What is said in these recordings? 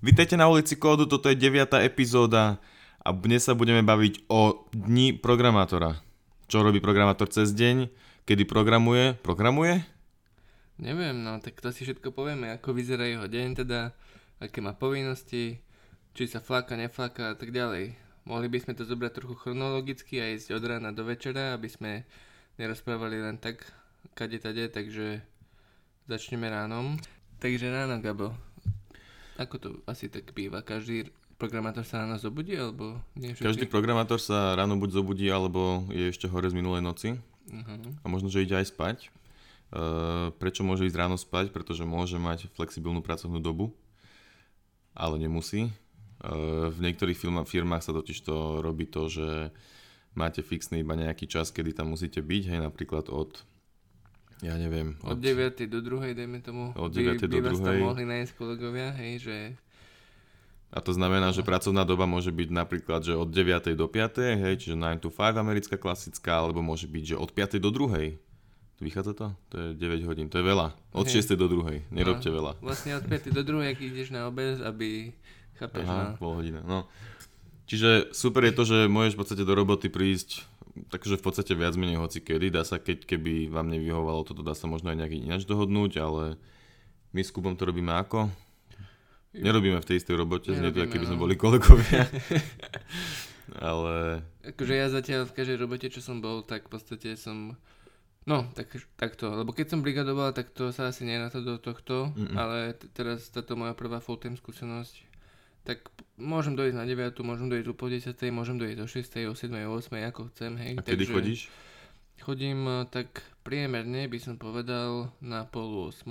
Vítejte na ulici Kódu, toto je 9. epizóda a dnes sa budeme baviť o dni programátora. Čo robí programátor cez deň, kedy programuje, programuje? Neviem, no tak to si všetko povieme, ako vyzerá jeho deň teda, aké má povinnosti, či sa fláka, nefláka a tak ďalej. Mohli by sme to zobrať trochu chronologicky a ísť od rána do večera, aby sme nerozprávali len tak, kade tade, takže začneme ránom. Takže ráno, Gabo, ako to asi tak býva? Každý programátor sa ráno zobudí, alebo nie všetci? Každý programátor sa ráno buď zobudí, alebo je ešte hore z minulej noci. Uh-huh. A možno, že ide aj spať. Uh, prečo môže ísť ráno spať? Pretože môže mať flexibilnú pracovnú dobu, ale nemusí. Uh, v niektorých firma, firmách sa totiž to robí to, že máte fixný iba nejaký čas, kedy tam musíte byť, hej, napríklad od ja neviem. Od, od 9. do 2. dajme tomu. Od 9. By, do 2. By vás tam mohli nájsť kolegovia, hej, že... A to znamená, že pracovná doba môže byť napríklad, že od 9. do 5. hej, čiže 9 to 5 americká klasická, alebo môže byť, že od 5. do 2. Vychádza to? To je 9 hodín, to je veľa. Od hej. 6. do 2. Nerobte no, veľa. Vlastne od 5. do 2. keď ideš na obed, aby... Chápeš, Aha, no? pol hodina, no. Čiže super je to, že môžeš v podstate do roboty prísť takže v podstate viac menej hoci kedy, dá sa, keď keby vám nevyhovalo toto, dá sa možno aj nejaký ináč dohodnúť, ale my s Kubom to robíme ako? Nerobíme v tej istej robote, znie to, keby sme no. boli kolegovia. ale... Akože ja zatiaľ v každej robote, čo som bol, tak v podstate som... No, tak, takto, lebo keď som brigadoval, tak to sa asi neráta do tohto, Mm-mm. ale t- teraz táto moja prvá full-time skúsenosť tak môžem dojsť na 9, môžem dojsť o po 10, môžem dojsť o 6, o 7, o 8, ako chcem, hej. A kedy Takže chodíš? Chodím eh, tak priemerne, by som povedal, na pol 8.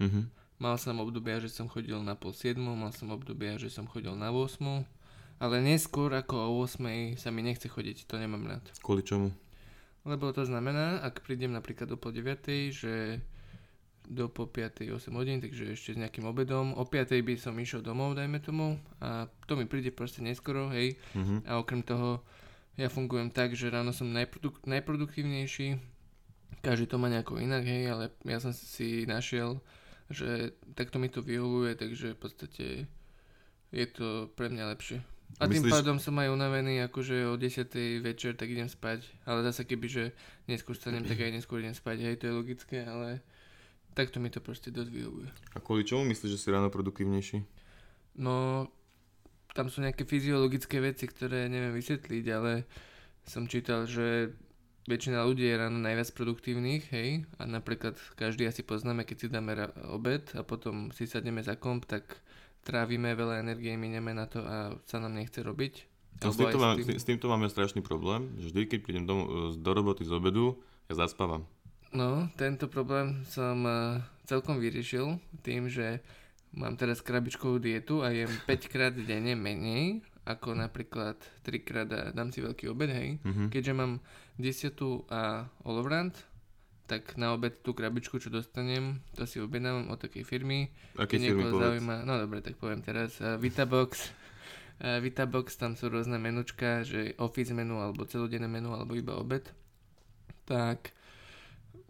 Mm-hmm. Mal som obdobia, že som chodil na pol 7, mal som obdobia, že som chodil na 8, ale neskôr ako o 8 sa mi nechce chodiť, to nemám rád. Kvôli čomu? Lebo to znamená, ak prídem napríklad do pol 9, že do po 5. 8 hodín, takže ešte s nejakým obedom. O 5. by som išiel domov, dajme tomu, a to mi príde proste neskoro, hej. Mm-hmm. A okrem toho, ja fungujem tak, že ráno som najproduk- najproduktívnejší, každý to má nejako inak, hej, ale ja som si našiel, že takto mi to vyhovuje, takže v podstate je to pre mňa lepšie. A Myslíš... tým pádom som aj unavený, akože o 10. večer, tak idem spať. Ale zase keby, že neskôr stanem, tak aj neskôr idem spať, hej, to je logické, ale Takto mi to proste dosť vyhovuje. A kvôli čomu myslíš, že si ráno produktívnejší? No, tam sú nejaké fyziologické veci, ktoré neviem vysvetliť, ale som čítal, že väčšina ľudí je ráno najviac produktívnych, hej, a napríklad každý asi poznáme, keď si dáme ra- obed a potom si sadneme za komp, tak trávime veľa energie, mineme na to a sa nám nechce robiť. No, s, týmto mám, s, tým... s týmto máme strašný problém, že vždy, keď prídem do, do roboty z obedu, ja zaspávam. No, tento problém som uh, celkom vyriešil tým, že mám teraz krabičkovú dietu a jem 5 krát denne menej, ako napríklad 3 krát a dám si veľký obed, hej. Mm-hmm. Keďže mám desiatu a olovrant, tak na obed tú krabičku, čo dostanem, to si objednávam od takej firmy. Aké firmy zaujíma, No dobre, tak poviem teraz. Uh, Vitabox. Uh, Vitabox, tam sú rôzne menučka, že office menu, alebo celodenné menu, alebo iba obed. Tak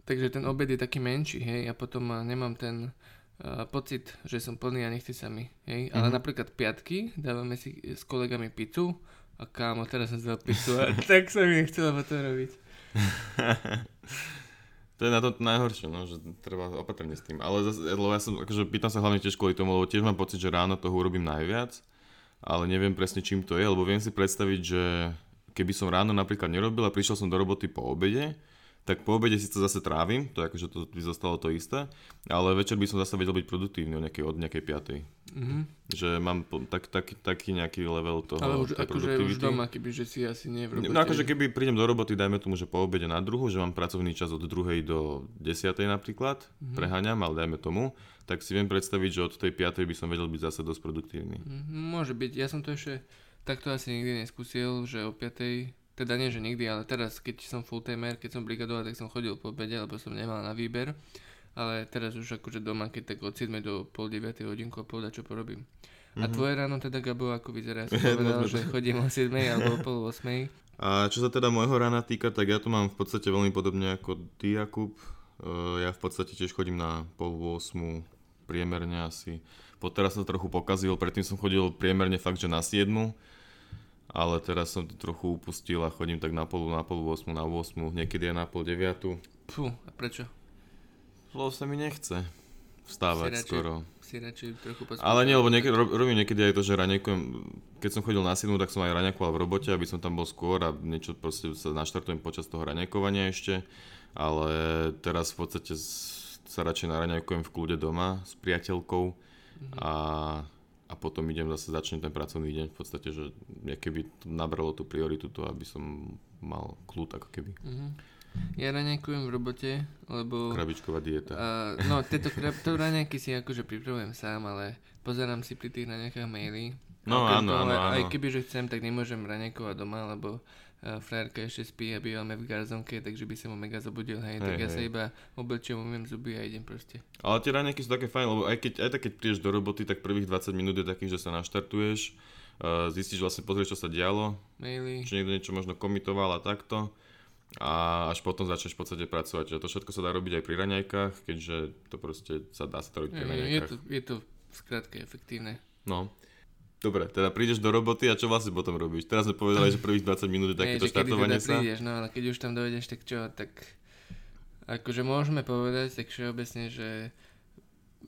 Takže ten obed je taký menší, hej, a potom nemám ten uh, pocit, že som plný a nechce sa mi, hej. Mm-hmm. Ale mhm. napríklad piatky dávame si s kolegami pizzu a kámo, teraz som zdal pizzu a tak sa mi nechcelo potom robiť. to je na to najhoršie, no, že treba opatrne s tým. Ale zase, lebo ja som, akože pýtam sa hlavne tiež kvôli tomu, lebo tiež mám pocit, že ráno toho urobím najviac, ale neviem presne čím to je, lebo viem si predstaviť, že keby som ráno napríklad nerobil a prišiel som do roboty po obede, tak po obede si to zase trávim, to akože to by zostalo to isté, ale večer by som zase vedel byť produktívny od nejakej, od nejakej piatej. Mm-hmm. Že mám po, tak, tak, taký nejaký level toho Ale už, akože už doma, keby že si asi nie v robote. No akože keby prídem do roboty, dajme tomu, že po obede na druhu, že mám pracovný čas od druhej do desiatej napríklad, mm-hmm. preháňam, ale dajme tomu, tak si viem predstaviť, že od tej piatej by som vedel byť zase dosť produktívny. Mm-hmm, môže byť, ja som to ešte takto asi nikdy neskúsil, že o piatej teda nie, že nikdy, ale teraz, keď som full-timer, keď som brigadoval, tak som chodil po obede, lebo som nemal na výber. Ale teraz už akože doma, keď tak od 7 do pol 9 hodinku a povedať, čo porobím. Mm-hmm. A mhm. tvoje ráno teda, Gabo, ako vyzerá? Som povedal, že chodím o 7 alebo o pol 8. A čo sa teda môjho rána týka, tak ja to mám v podstate veľmi podobne ako ty, Jakub. Ja v podstate tiež chodím na pol 8 priemerne asi. Teraz som to trochu pokazil, predtým som chodil priemerne fakt, že na 7, ale teraz som to trochu upustil a chodím tak na polu, na polu 8, na 8, niekedy aj na pol 9. Fú, a prečo? Lebo sa mi nechce vstávať Si radšej- skoro. Si radšej trochu pospáš. Ale nie, lebo niekedy, rob, robím niekedy aj to, že raňajkujem, keď som chodil na 7, tak som aj raňakoval v robote, aby som tam bol skôr a niečo proste sa naštartujem počas toho raňajkovania ešte, ale teraz v podstate sa radšej naraňajkujem v kľude doma s priateľkou a, a potom idem zase začnem ten pracovný deň v podstate, že keby to nabralo tú prioritu to, aby som mal kľud ako keby. Mhm. Ja raňajkujem v robote, lebo... Krabičková dieta. A, no, tieto krab, to raňajky si akože pripravujem sám, ale pozerám si pri tých raňajkách maily. No áno, ale áno, Aj áno. keby, že chcem, tak nemôžem raňajkovať doma, lebo uh, frajerka ešte spí a bývame v garzonke, takže by som ho mega zobudil, hej, tak Hej, ja sa hej. iba oblečiem, umiem zuby a idem proste. Ale tie raňajky sú také fajn, lebo aj keď, aj tak keď prídeš do roboty, tak prvých 20 minút je takých, že sa naštartuješ, uh, zistíš vlastne, pozrieš, čo sa dialo, Maily, či niekto niečo možno komitoval a takto. A až potom začneš v podstate pracovať. Že to všetko sa dá robiť aj pri raňajkách, keďže to proste sa dá sa to robiť pri je, je, raňajkách. to, je to v skratke efektívne. No. Dobre, teda prídeš do roboty a čo vlastne potom robíš? Teraz sme povedali, že prvých 20 minút je takéto kedy štartovanie teda sa. prídeš, no ale keď už tam dojdeš, tak čo, tak akože môžeme povedať tak všeobecne, že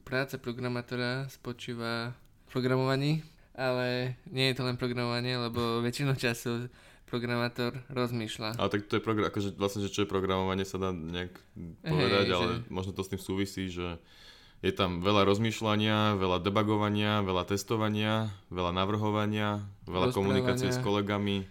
práca programátora spočíva v programovaní, ale nie je to len programovanie, lebo väčšinu času programátor rozmýšľa. Ale tak to je program, akože vlastne, že čo je programovanie sa dá nejak povedať, Hej, ale že- možno to s tým súvisí, že je tam veľa rozmýšľania, veľa debugovania, veľa testovania, veľa navrhovania, veľa komunikácie s kolegami.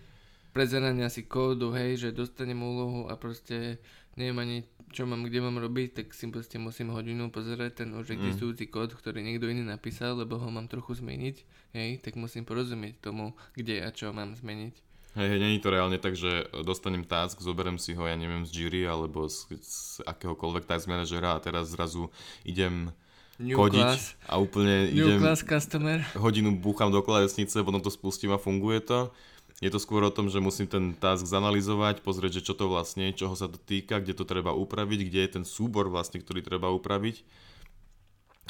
Prezerania si kódu, hej, že dostanem úlohu a proste neviem ani čo mám, kde mám robiť, tak si proste musím hodinu pozerať ten už Mm. existujúci kód, ktorý niekto iný napísal, lebo ho mám trochu zmeniť, hej, tak musím porozumieť tomu, kde a čo mám zmeniť. Hej, hej, není to reálne tak, že dostanem task, zoberiem si ho, ja neviem, z Jiri alebo z, z akéhokoľvek task manažera a teraz zrazu idem New kodiť class, a úplne new idem, class customer. hodinu búcham do klávesnice, potom to spustím a funguje to. Je to skôr o tom, že musím ten task zanalizovať, pozrieť, že čo to vlastne čoho sa to týka, kde to treba upraviť, kde je ten súbor vlastne, ktorý treba upraviť.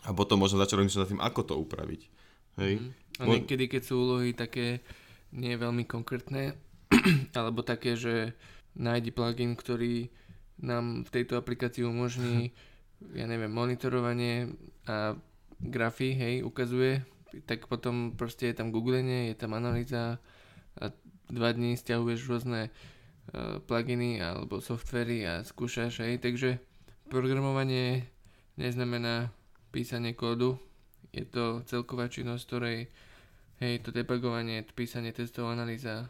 A potom možno začať rozmýšľať nad tým, ako to upraviť. Hej? Mhm. A niekedy, keď sú úlohy také nie veľmi konkrétne, alebo také, že nájdi plugin, ktorý nám v tejto aplikácii umožní, ja neviem, monitorovanie a grafy, hej, ukazuje, tak potom proste je tam googlenie, je tam analýza a dva dní stiahuješ rôzne uh, pluginy alebo softvery a skúšaš, hej, takže programovanie neznamená písanie kódu, je to celková činnosť, ktorej hej, to debugovanie, to písanie testov, analýza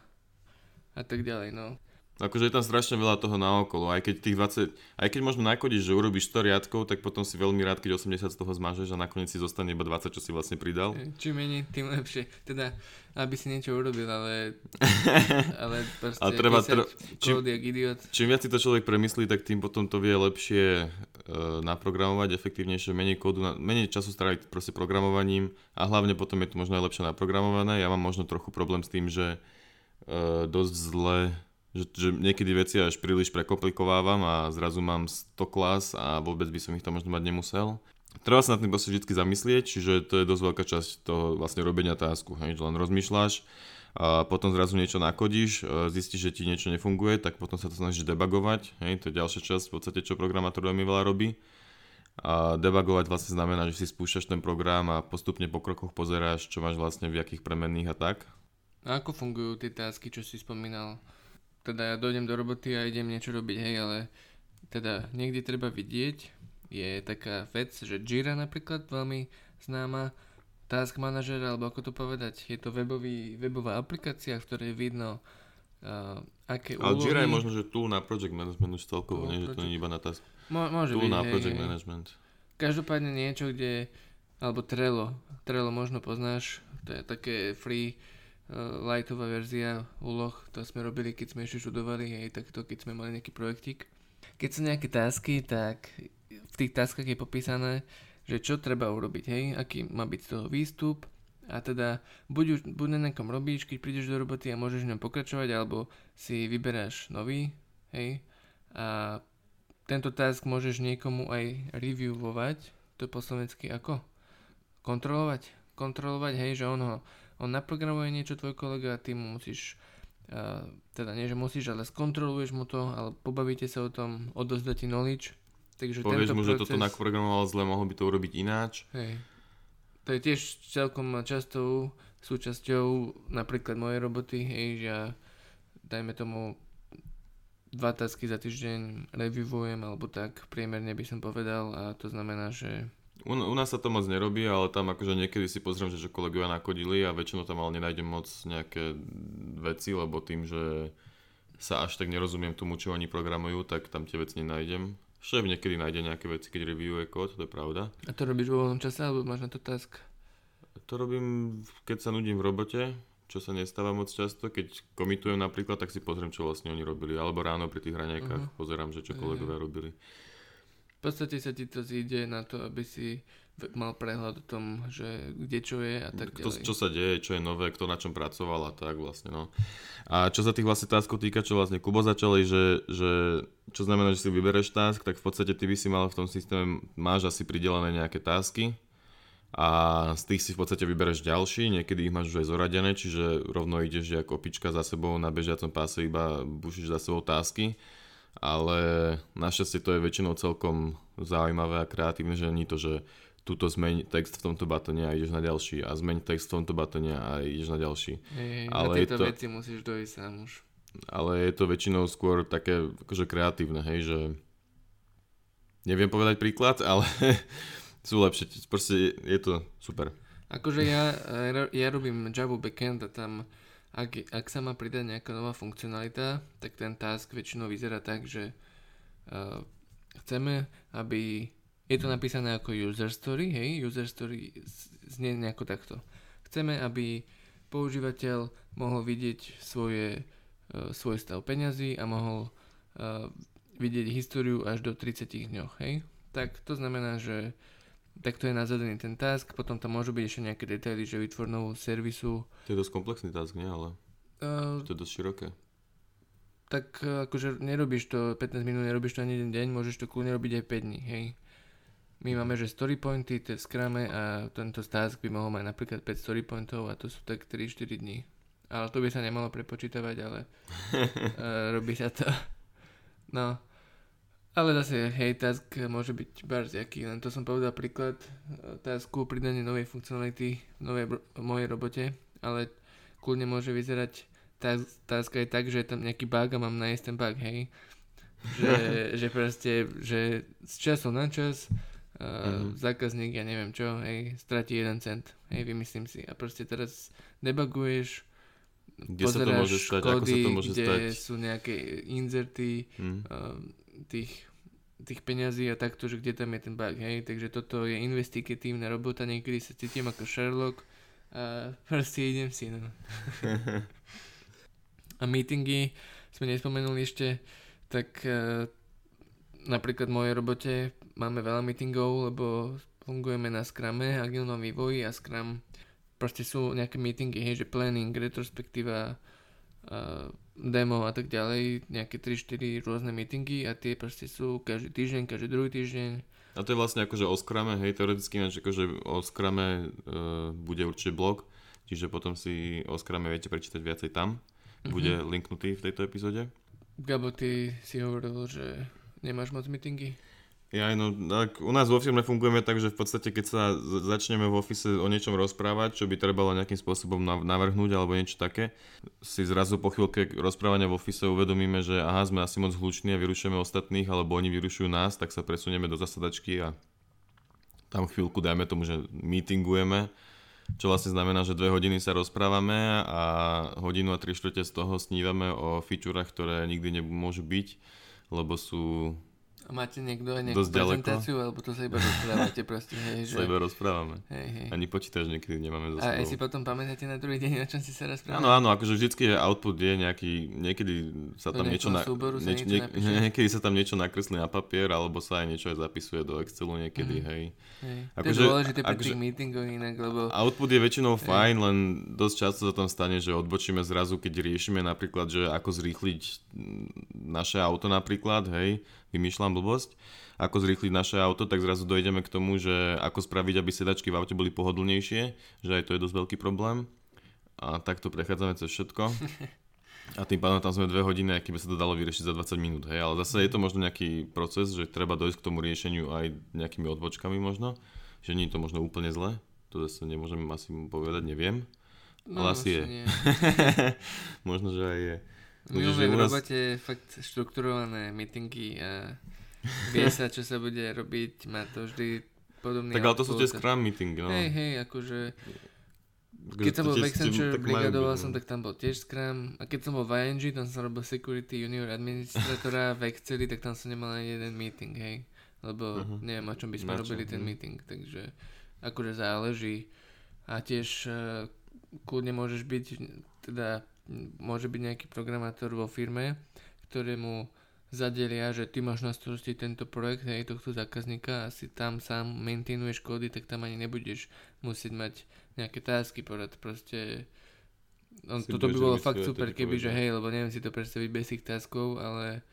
a tak ďalej, no. Akože je tam strašne veľa toho naokolo, aj keď tých 20, aj keď možno nakodíš, že urobíš 100 riadkov, tak potom si veľmi rád, keď 80 z toho zmažeš a nakoniec si zostane iba 20, čo si vlastne pridal. Čím menej, tým lepšie. Teda, aby si niečo urobil, ale, ale proste Ale treba- písať čím- idiot. Čím viac si to človek premyslí, tak tým potom to vie lepšie naprogramovať, efektívnejšie, menej kódu, menej času stráviť proste programovaním a hlavne potom je to možno aj lepšie naprogramované. Ja mám možno trochu problém s tým, že e, dosť zle, že, že niekedy veci až príliš prekomplikovávam a zrazu mám 100 klas a vôbec by som ich tam možno mať nemusel. Treba sa nad tým proste vždy zamyslieť, čiže to je dosť veľká časť toho vlastne robenia tásku, hej, že len rozmýšľaš a potom zrazu niečo nakodíš, e, zistíš, že ti niečo nefunguje, tak potom sa to snažíš debugovať, hej, to je ďalšia časť v podstate, čo programátor veľmi veľa robí. A debugovať vlastne znamená, že si spúšťaš ten program a postupne po krokoch pozeráš, čo máš vlastne v akých premenných a tak. A ako fungujú tie tásky, čo si spomínal? Teda ja dojdem do roboty a idem niečo robiť, hej, ale teda niekde treba vidieť, je taká vec, že Jira napríklad veľmi známa, Task Manager, alebo ako to povedať, je to webový, webová aplikácia, v ktorej vidno uh, aké Ale úlohy... Jira je možno, že tool na project management už celkovo, Tool nie, že to project- nie je iba na task. Mo- môže Tool byť, na hej, project hej. management. Každopádne niečo, kde, alebo Trello, Trello možno poznáš, to je také free uh, lightová verzia úloh, to sme robili, keď sme ešte študovali, hej, takto, keď sme mali nejaký projektík. Keď sú nejaké tasky, tak v tých taskách je popísané, že čo treba urobiť, hej, aký má byť z toho výstup a teda buď, už, buď na nejakom robíš, keď prídeš do roboty a môžeš v ňom pokračovať, alebo si vyberáš nový, hej, a tento task môžeš niekomu aj reviewovať, to je po slovensky ako? kontrolovať. Kontrolovať, hej, že on ho, on naprogramuje niečo tvoj kolega a ty mu musíš uh, teda nie, že musíš, ale skontroluješ mu to, ale pobavíte sa o tom, odozdať ti knowledge. Takže Povieš mu, proces... že toto naprogramoval zle, mohol by to urobiť ináč. Hej. To je tiež celkom častou súčasťou napríklad mojej roboty, hej, že ja dajme tomu dva tasky za týždeň reviewujem, alebo tak priemerne by som povedal a to znamená, že u, u nás sa to moc nerobí, ale tam akože niekedy si pozriem, že čo kolegovia nakodili a väčšinou tam ale nenájdem moc nejaké veci, lebo tým, že sa až tak nerozumiem tomu, čo oni programujú, tak tam tie veci nenájdem. Šéf niekedy nájde nejaké veci, keď reviewuje kód, to je pravda. A to robíš vo voľnom čase, alebo máš na to task? To robím, keď sa nudím v robote, čo sa nestáva moc často. Keď komitujem napríklad, tak si pozriem, čo vlastne oni robili. Alebo ráno pri tých hraňajkách uh-huh. pozerám, že čo kolegovia uh-huh. robili. V podstate sa ti to zíde na to, aby si mal prehľad o tom, že kde čo je a tak kto, ďalej. Čo sa deje, čo je nové, kto na čom pracoval a tak vlastne, no. A čo sa tých vlastne taskov týka, čo vlastne Kubo začali, že, že čo znamená, že si vybereš task, tak v podstate ty by si mal v tom systéme, máš asi pridelené nejaké tasky a z tých si v podstate vybereš ďalší, niekedy ich máš už aj zoradené, čiže rovno ideš ako opička za sebou na bežiacom páse, iba bušíš za sebou tasky ale našťastie to je väčšinou celkom zaujímavé a kreatívne, že nie to, že túto zmeň text v tomto batone a ideš na ďalší a zmeň text v tomto batone a ideš na ďalší. Hey, ale na tieto to, veci musíš dojsť sám už. Ale je to väčšinou skôr také akože kreatívne, hej, že neviem povedať príklad, ale sú lepšie, proste je to super. Akože ja, ja robím Java backend a tam ak, ak sa má pridať nejaká nová funkcionalita, tak ten task väčšinou vyzerá tak, že uh, chceme, aby je to napísané ako user story, hej, user story znie nejako takto. Chceme, aby používateľ mohol vidieť svoje, uh, svoj stav peňazí a mohol uh, vidieť históriu až do 30 dňoch, hej. Tak to znamená, že tak to je nazadaný ten task, potom tam môžu byť ešte nejaké detaily, že vytvor novú servisu. To je dosť komplexný task, nie? Ale uh, to je dosť široké. Tak akože nerobíš to 15 minút, nerobíš to ani jeden deň, môžeš to kľudne robiť aj 5 dní, hej. My máme, že story pointy, to je v Scrume a tento task by mohol mať napríklad 5 story pointov a to sú tak 3-4 dní. Ale to by sa nemalo prepočítavať, ale uh, robí sa to. No, ale zase, hej, task môže byť barziaký, len to som povedal príklad e, tasku pridanie novej funkcionality v novej v mojej robote, ale kľudne môže vyzerať task, task aj tak, že je tam nejaký bug a mám nájsť ten bug, hej. Že, že proste, že z času na čas uh, mm-hmm. zákazník, ja neviem čo, hej, stratí jeden cent, hej, vymyslím si. A proste teraz debuguješ, kde sa to môže stať, kódy, ako sa to môže kde stať? sú nejaké inzerty, mm. uh, tých, tých peňazí a takto, že kde tam je ten bug, hej, takže toto je investigatívna robota, niekedy sa cítim ako Sherlock a proste idem si, no. a meetingy sme nespomenuli ešte, tak uh, napríklad v mojej robote máme veľa meetingov, lebo fungujeme na Scrume, agilnom vývoji a Scrum proste sú nejaké meetingy, hej, že planning, retrospektíva, uh, demo a tak ďalej, nejaké 3-4 rôzne meetingy a tie proste sú každý týždeň, každý druhý týždeň. A to je vlastne akože o Scrume, hej, teoreticky ináč akože o Scrume uh, bude určite blog, čiže potom si o Scrume viete prečítať viacej tam, mm-hmm. bude linknutý v tejto epizóde. Gabo, ty si hovoril, že nemáš moc meetingy? Ja, no, tak u nás vo firme fungujeme tak, že v podstate keď sa začneme v ofise o niečom rozprávať, čo by trebalo nejakým spôsobom navrhnúť alebo niečo také, si zrazu po chvíľke rozprávania v ofise uvedomíme, že aha, sme asi moc hluční a vyrušujeme ostatných, alebo oni vyrušujú nás, tak sa presunieme do zasadačky a tam chvíľku dajme tomu, že meetingujeme, čo vlastne znamená, že dve hodiny sa rozprávame a hodinu a tri štvrte z toho snívame o featurech, ktoré nikdy nemôžu byť, lebo sú a máte niekto aj nejakú Dosť prezentáciu, ďaleko. alebo to sa iba rozprávate proste, hej, že... Sa iba rozprávame. Hej, hej. Ani počítač niekedy nemáme za A aj si potom pamätáte na druhý deň, na čom si sa rozprávali? Áno, áno, akože vždycky je output je nejaký, niekedy sa tam niečo, na, nieč, nie, niekedy sa tam niečo nakreslí na papier, alebo sa aj niečo aj zapisuje do Excelu niekedy, mm. hej. hej. Ako, to je dôležité pri tých meetingoch inak, lebo... Output je väčšinou fajn, len dosť často sa tam stane, že odbočíme zrazu, keď riešime napríklad, že ako zrýchliť naše auto napríklad, hej, vymýšľam blbosť, ako zrýchliť naše auto, tak zrazu dojdeme k tomu, že ako spraviť, aby sedačky v aute boli pohodlnejšie, že aj to je dosť veľký problém. A takto prechádzame cez všetko. A tým pádom tam sme dve hodiny, aký by sa to dalo vyriešiť za 20 minút, hej, ale zase je to možno nejaký proces, že treba dojsť k tomu riešeniu aj nejakými odbočkami možno, že nie je to možno úplne zle, to zase nemôžem asi povedať, neviem. No, ale asi je. Možno, že aj je. My máme v robote fakt štrukturované meetingy a vie sa, čo sa bude robiť, má to vždy podobný Tak ale to sú tie Scrum meetingy, no. Hej, hej, akože keď som bol v Accenture brigadoval som, tak tam bol tiež Scrum. A keď som bol v ING, tam som robil Security Junior Administratora v Exceli, tak tam som nemal ani jeden meeting, hej. Lebo uh-huh. neviem, o čom by sme Na robili čo? ten mhm. meeting, takže akože záleží. A tiež uh, kľudne môžeš byť, teda môže byť nejaký programátor vo firme, ktorému zadelia, že ty máš na starosti tento projekt, hej, tohto zákazníka a si tam sám maintainuješ kódy, tak tam ani nebudeš musieť mať nejaké tásky porad, proste on, toto by bolo fakt super, keby, že hej, lebo neviem si to predstaviť bez tých taskov, ale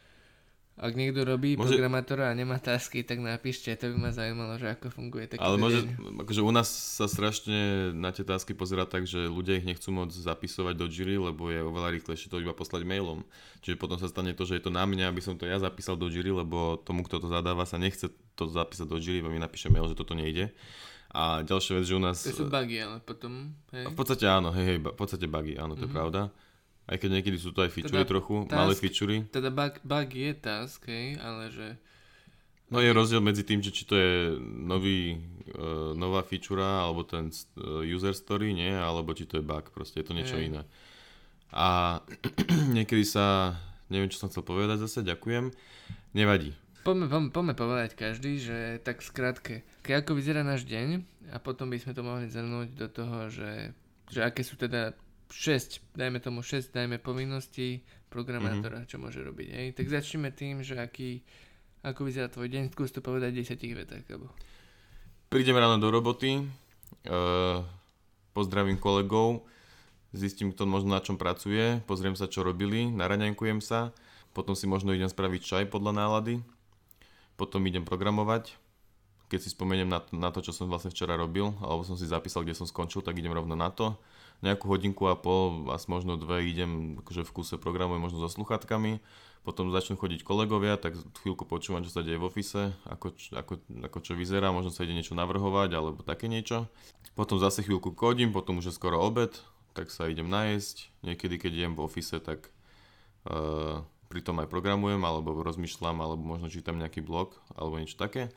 ak niekto robí môže... programátora a nemá tasky, tak napíšte, to by ma zaujímalo, že ako funguje taký Ale môže, akože u nás sa strašne na tie tasky pozera tak, že ľudia ich nechcú môcť zapisovať do Jiri, lebo je oveľa rýchlejšie to iba poslať mailom. Čiže potom sa stane to, že je to na mňa, aby som to ja zapísal do Jiri, lebo tomu, kto to zadáva, sa nechce to zapísať do Jiri, mi napíše mail, že toto nejde. A ďalšia vec, že u nás... To sú bugy, ale potom... Hej. V podstate áno, hej, hej, v podstate bugy, áno, to mm-hmm. je mhm. pravda. Aj keď niekedy sú to aj featurey teda trochu, task, malé featurey. Teda bug, bug je task, hej, ale že... No je rozdiel medzi tým, že či to je nový, uh, nová feature alebo ten uh, user story, nie, alebo či to je bug, proste je to niečo je. iné. A niekedy sa, neviem čo som chcel povedať zase, ďakujem, nevadí. Poďme, poďme, poďme povedať každý, že tak skrátke, ako vyzerá náš deň a potom by sme to mohli zhrnúť do toho, že, že aké sú teda 6, dajme tomu 6, dajme povinností programátora, mm-hmm. čo môže robiť. Hej? Tak začneme tým, že aký, ako vyzerá tvoj deň, skús to povedať v 10 vetách. Alebo... Prídem ráno do roboty, uh, pozdravím kolegov, zistím, kto možno na čom pracuje, pozriem sa, čo robili, naraňankujem sa, potom si možno idem spraviť čaj podľa nálady, potom idem programovať, keď si spomeniem na to, na to, čo som vlastne včera robil, alebo som si zapísal, kde som skončil, tak idem rovno na to nejakú hodinku a pol, asi možno dve idem akože v kuse programujem možno so sluchatkami, potom začnú chodiť kolegovia, tak chvíľku počúvam, čo sa deje v ofise, ako, ako, ako čo vyzerá, možno sa ide niečo navrhovať alebo také niečo. Potom zase chvíľku kodím, potom už je skoro obed, tak sa idem najesť. Niekedy, keď idem v ofise, tak uh, pritom aj programujem, alebo rozmýšľam, alebo možno čítam nejaký blog, alebo niečo také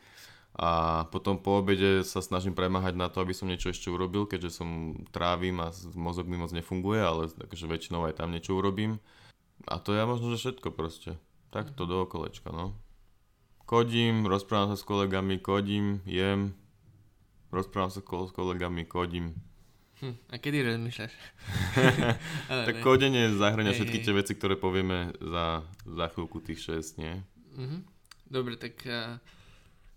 a potom po obede sa snažím premáhať na to, aby som niečo ešte urobil, keďže som trávim a mozog mi moc nefunguje, ale takže väčšinou aj tam niečo urobím. A to je možno, že všetko proste. Takto do okolečka, no. Kodím, rozprávam sa s kolegami, kodím, jem, rozprávam sa s kolegami, kodím. Hm, a kedy rozmýšľaš? tak kodenie zahrania všetky tie veci, ktoré povieme za, za chvíľku tých 6, nie? Mhm. Dobre, tak uh,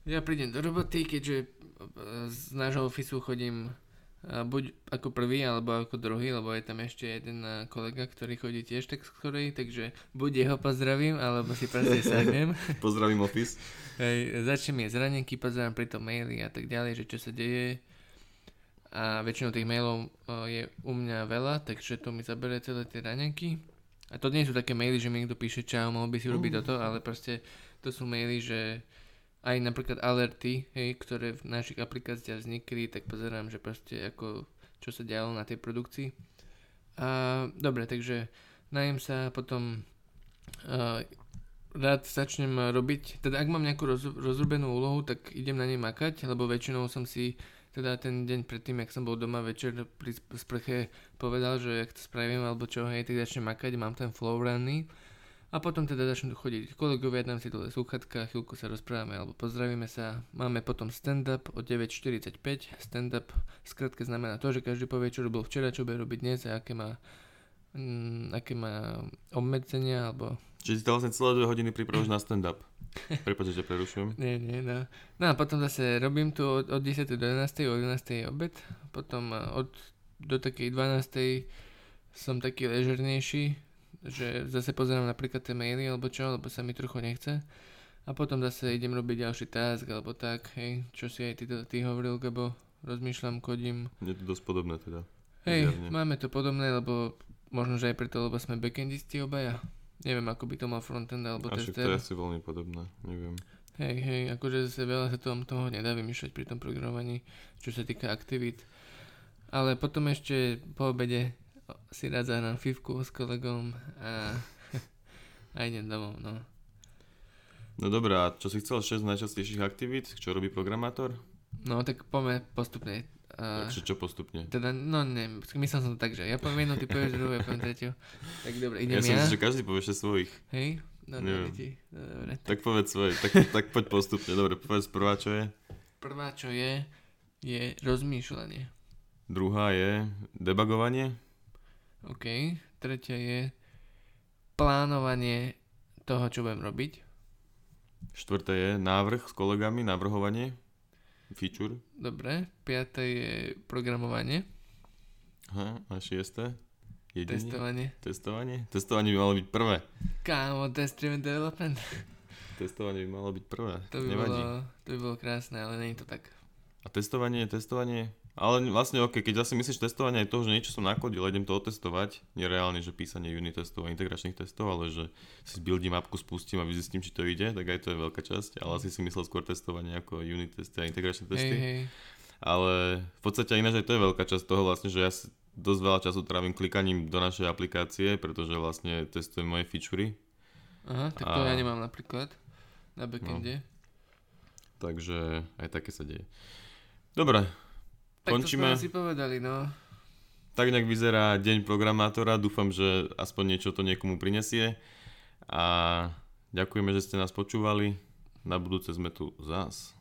ja prídem do roboty, keďže e, z nášho ofisu chodím e, buď ako prvý, alebo ako druhý, lebo je tam ešte jeden e, kolega, ktorý chodí tiež tak skorej, takže buď jeho pozdravím, alebo si proste sadnem. Pozdravím office. Hej, začnem jesť ranenky, pozerám pritom maily a tak ďalej, že čo sa deje. A väčšinou tých mailov je u mňa veľa, takže to mi zabere celé tie ranenky. A to nie sú také maily, že mi niekto píše čau, mohol by si urobiť uh. toto, ale proste to sú maily, že aj napríklad alerty, hej, ktoré v našich aplikáciách vznikli, tak pozerám, že proste ako, čo sa dialo na tej produkcii. A dobre, takže najem sa potom uh, rád začnem robiť, teda ak mám nejakú roz, rozrobenú úlohu, tak idem na nej makať, lebo väčšinou som si teda ten deň predtým, jak som bol doma večer pri sprche povedal, že jak to spravím alebo čo, hej, tak začnem makať, mám ten flow ranný a potom teda začnú chodiť kolegovia, dám si dole sluchatka, chvíľku sa rozprávame alebo pozdravíme sa. Máme potom stand-up o 9.45. Stand-up skratke znamená to, že každý povie, čo robil včera, čo bude robiť dnes a aké má, mm, aké má obmedzenia alebo... Čiže si to vlastne celé 2 hodiny pripravuješ na stand-up. Prepač, že prerušujem. nie, nie, no. No a potom zase robím tu od, od 10. do 11. o 11. je obed. Potom od, do takej 12. som taký ležernejší, že zase pozerám napríklad tie maily alebo čo, lebo sa mi trochu nechce. A potom zase idem robiť ďalší task alebo tak, hej, čo si aj ty, ty hovoril, Gabo, rozmýšľam, kodím. Je to dosť podobné teda. Hej, Zjavne. máme to podobné, lebo možno, že aj preto, lebo sme backendisti obaja. Neviem, ako by to mal frontend alebo A však to tester. je asi veľmi podobné, neviem. Hej, hej, akože zase veľa sa tom, toho nedá vymýšľať pri tom programovaní, čo sa týka aktivít. Ale potom ešte po obede si rád zahrám fivku s kolegom a, a idem domov, no. No dobré, a čo si chcel 6 najčastejších aktivít, čo robí programátor? No tak poďme postupne. A, Takže čo postupne? teda, no neviem, myslel som to tak, že ja poviem jednu, ty povieš druhú, ja poviem tretiu. Tak dobre, idem Ja ja. som myslel, že každý povie 6 svojich. Hej? No. No, dobre. Tak povedz svoje, tak, tak poď postupne. Dobre, povedz prvá, čo je. Prvá, čo je, je rozmýšľanie. Druhá je debugovanie. OK. Tretia je plánovanie toho, čo budem robiť. Štvrté je návrh s kolegami, navrhovanie. Feature. Dobre. Piaté je programovanie, Aha, a šiesté? Jedine? testovanie. Testovanie? Testovanie by malo byť prvé. Kámo, test driven development. Testovanie by malo byť prvé. To by, Nevadí. bolo, to by bolo krásne, ale je to tak. A testovanie, testovanie. Ale vlastne ok, keď zase myslíš testovanie aj toho, že niečo som nakodil, idem to otestovať, nereálne, že písanie unit testov a integračných testov, ale že si zbuildím mapku, spustím a vyzistím, či to ide, tak aj to je veľká časť, ale asi si myslel skôr testovanie ako unit testy a integračné testy. Hej, hej. Ale v podstate ináč aj to je veľká časť toho vlastne, že ja dosť veľa času trávim klikaním do našej aplikácie, pretože vlastne testujem moje featurey, Aha, tak to A- ja nemám napríklad na backende. takže aj také sa deje. Dobre, tak končíme. to sme si povedali, no. tak nejak vyzerá deň programátora, dúfam, že aspoň niečo to niekomu prinesie a ďakujeme, že ste nás počúvali. Na budúce sme tu zás.